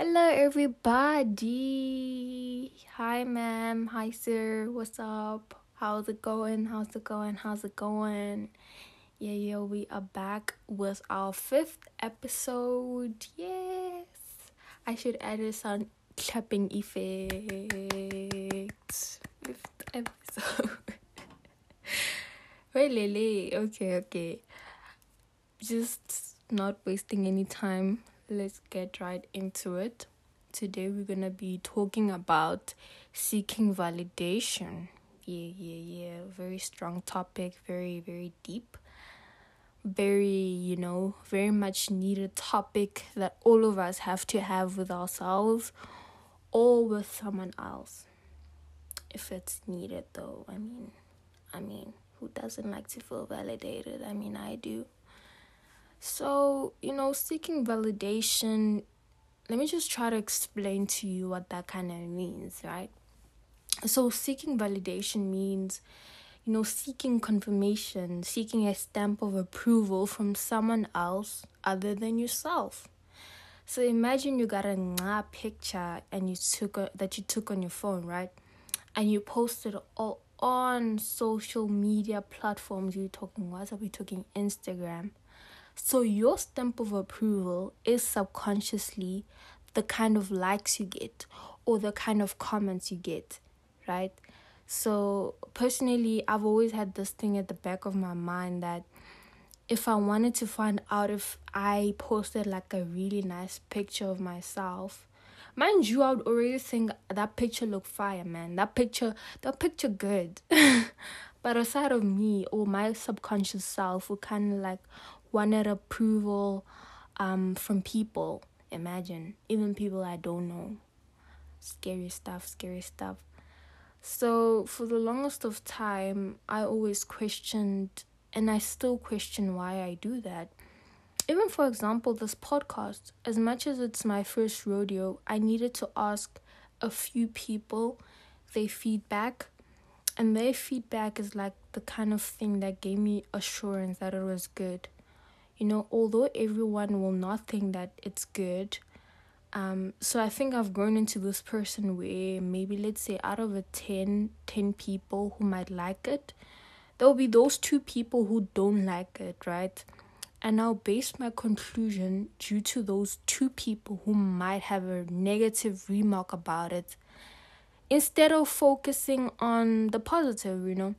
Hello, everybody. Hi, ma'am. Hi, sir. What's up? How's it going? How's it going? How's it going? Yeah, yeah, we are back with our fifth episode. Yes. I should add a sound clapping effect. Fifth episode. really? Okay, okay. Just not wasting any time let's get right into it. Today we're going to be talking about seeking validation. Yeah, yeah, yeah. Very strong topic, very, very deep. Very, you know, very much needed topic that all of us have to have with ourselves or with someone else. If it's needed though, I mean, I mean, who doesn't like to feel validated? I mean, I do. So, you know, seeking validation, let me just try to explain to you what that kind of means, right? So, seeking validation means, you know, seeking confirmation, seeking a stamp of approval from someone else other than yourself. So imagine you got a picture and you took a, that you took on your phone, right? And you posted all on social media platforms. You're talking WhatsApp, you're talking Instagram. So your stamp of approval is subconsciously the kind of likes you get or the kind of comments you get, right? So personally, I've always had this thing at the back of my mind that if I wanted to find out if I posted like a really nice picture of myself, mind you, I would already think that picture look fire, man. That picture, that picture good. but aside of me or my subconscious self would kind of like wanted approval um, from people. Imagine, even people I don't know. Scary stuff, scary stuff. So, for the longest of time, I always questioned, and I still question why I do that. Even for example, this podcast, as much as it's my first rodeo, I needed to ask a few people their feedback. And their feedback is like the kind of thing that gave me assurance that it was good you know, although everyone will not think that it's good. Um, so I think I've grown into this person where maybe let's say out of a 10, 10 people who might like it, there will be those two people who don't like it, right? And I'll base my conclusion due to those two people who might have a negative remark about it instead of focusing on the positive, you know.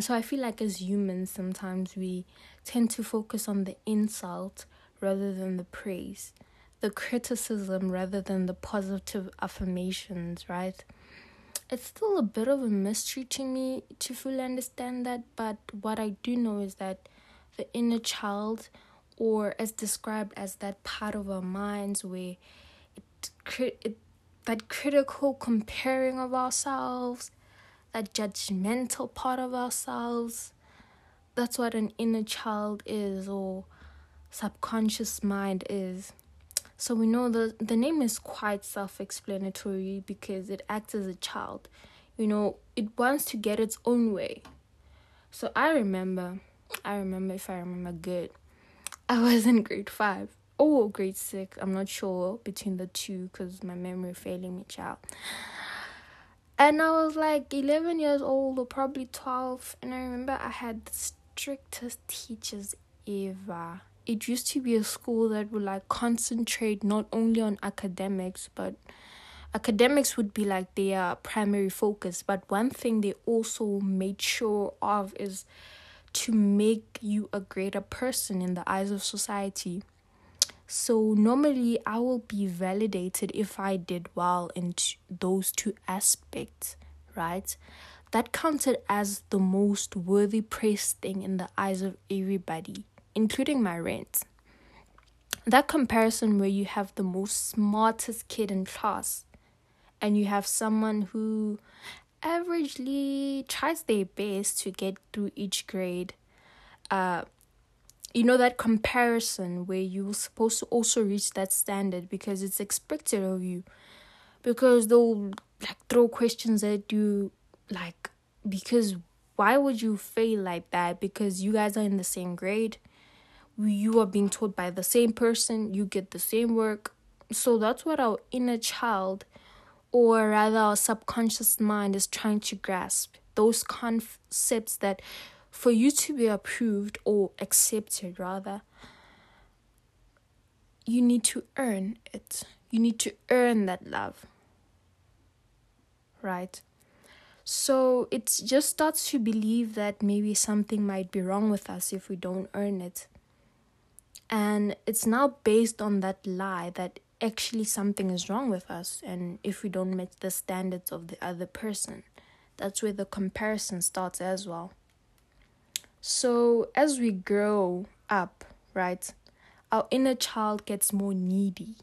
So I feel like as humans, sometimes we tend to focus on the insult rather than the praise, the criticism rather than the positive affirmations, right? It's still a bit of a mystery to me to fully understand that, but what I do know is that the inner child, or as described as that part of our minds where it, it that critical comparing of ourselves, that judgmental part of ourselves, that's what an inner child is or subconscious mind is. So we know the the name is quite self-explanatory because it acts as a child. You know, it wants to get its own way. So I remember, I remember if I remember good, I was in grade 5 or grade 6, I'm not sure between the two cuz my memory failing me child. And I was like 11 years old or probably 12 and I remember I had this strictest teachers ever. It used to be a school that would like concentrate not only on academics, but academics would be like their primary focus. But one thing they also made sure of is to make you a greater person in the eyes of society. So normally I will be validated if I did well in t- those two aspects, right? That counted as the most worthy praise thing in the eyes of everybody, including my rent. That comparison where you have the most smartest kid in class and you have someone who averagely tries their best to get through each grade. Uh, you know that comparison where you're supposed to also reach that standard because it's expected of you because they'll like throw questions at you like because why would you fail like that because you guys are in the same grade you are being taught by the same person you get the same work So that's what our inner child, or rather our subconscious mind, is trying to grasp. Those concepts that for you to be approved or accepted, rather, you need to earn it. You need to earn that love. Right? So it just starts to believe that maybe something might be wrong with us if we don't earn it. And it's now based on that lie that actually something is wrong with us and if we don't meet the standards of the other person. That's where the comparison starts as well. So as we grow up, right, our inner child gets more needy,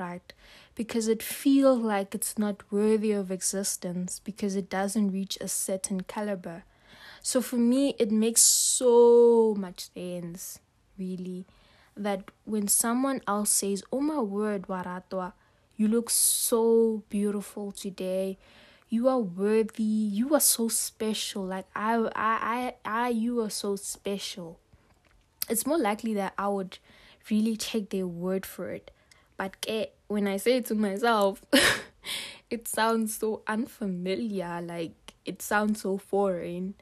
right? Because it feels like it's not worthy of existence because it doesn't reach a certain caliber. So for me, it makes so much sense, really, that when someone else says, Oh my word, Waratwa, you look so beautiful today. You are worthy. You are so special. Like I I I, I you are so special. It's more likely that I would really take their word for it. But when I say it to myself, it sounds so unfamiliar, like it sounds so foreign.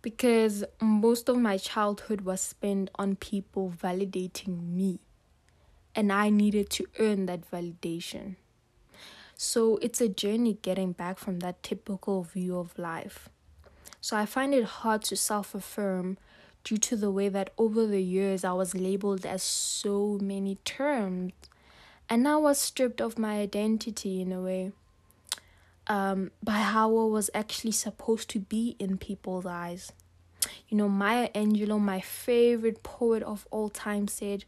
Because most of my childhood was spent on people validating me. And I needed to earn that validation. So it's a journey getting back from that typical view of life. So I find it hard to self affirm due to the way that over the years I was labeled as so many terms and I was stripped of my identity in a way um, by how I was actually supposed to be in people's eyes. You know, Maya Angelou, my favorite poet of all time, said,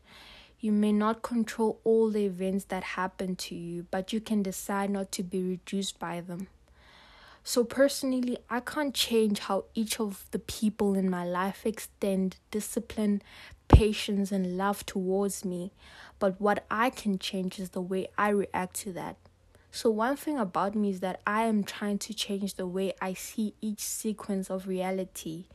You may not control all the events that happen to you, but you can decide not to be reduced by them. So, personally, I can't change how each of the people in my life extend discipline, patience, and love towards me. But what I can change is the way I react to that. So, one thing about me is that I am trying to change the way I see each sequence of reality.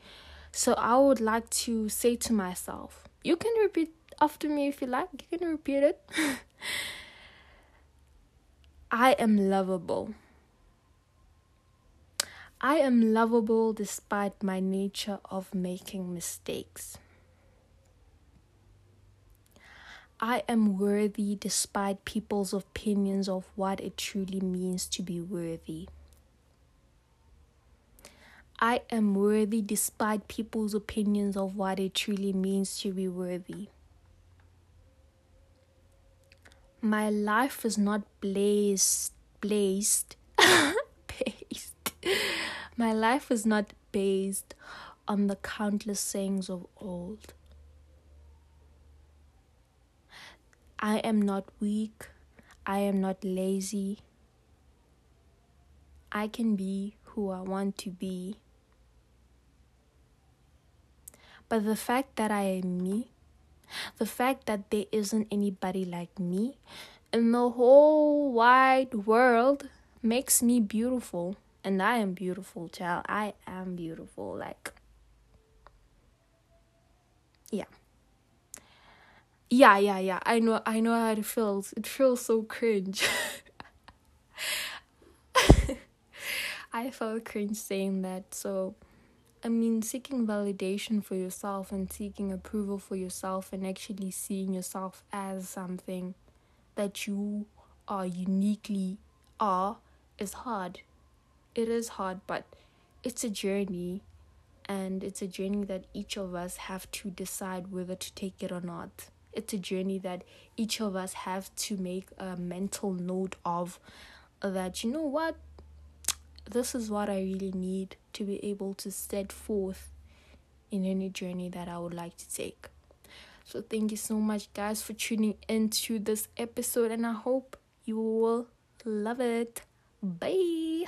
So, I would like to say to myself, you can repeat after me if you like, you can repeat it. I am lovable. I am lovable despite my nature of making mistakes. I am worthy despite people's opinions of what it truly means to be worthy. I am worthy despite people's opinions of what it truly means to be worthy. My life is not blazed, blazed, based. My life is not based on the countless sayings of old. I am not weak. I am not lazy. I can be who I want to be. But the fact that I am me, the fact that there isn't anybody like me in the whole wide world makes me beautiful. And I am beautiful, child. I am beautiful. Like, yeah yeah yeah yeah. I know i know how it feels. It feels so cringe. I felt cringe saying that. So i mean seeking validation for yourself and seeking approval for yourself and actually seeing yourself as something that you are uniquely are is hard. It is hard but it's a journey. And it's a journey that each of us have to decide whether to take it or not it's a journey that each of us have to make a mental note of that you know what this is what I really need to be able to set forth in any journey that I would like to take. So, thank you so much, guys, for tuning into this episode, and I hope you will love it. Bye.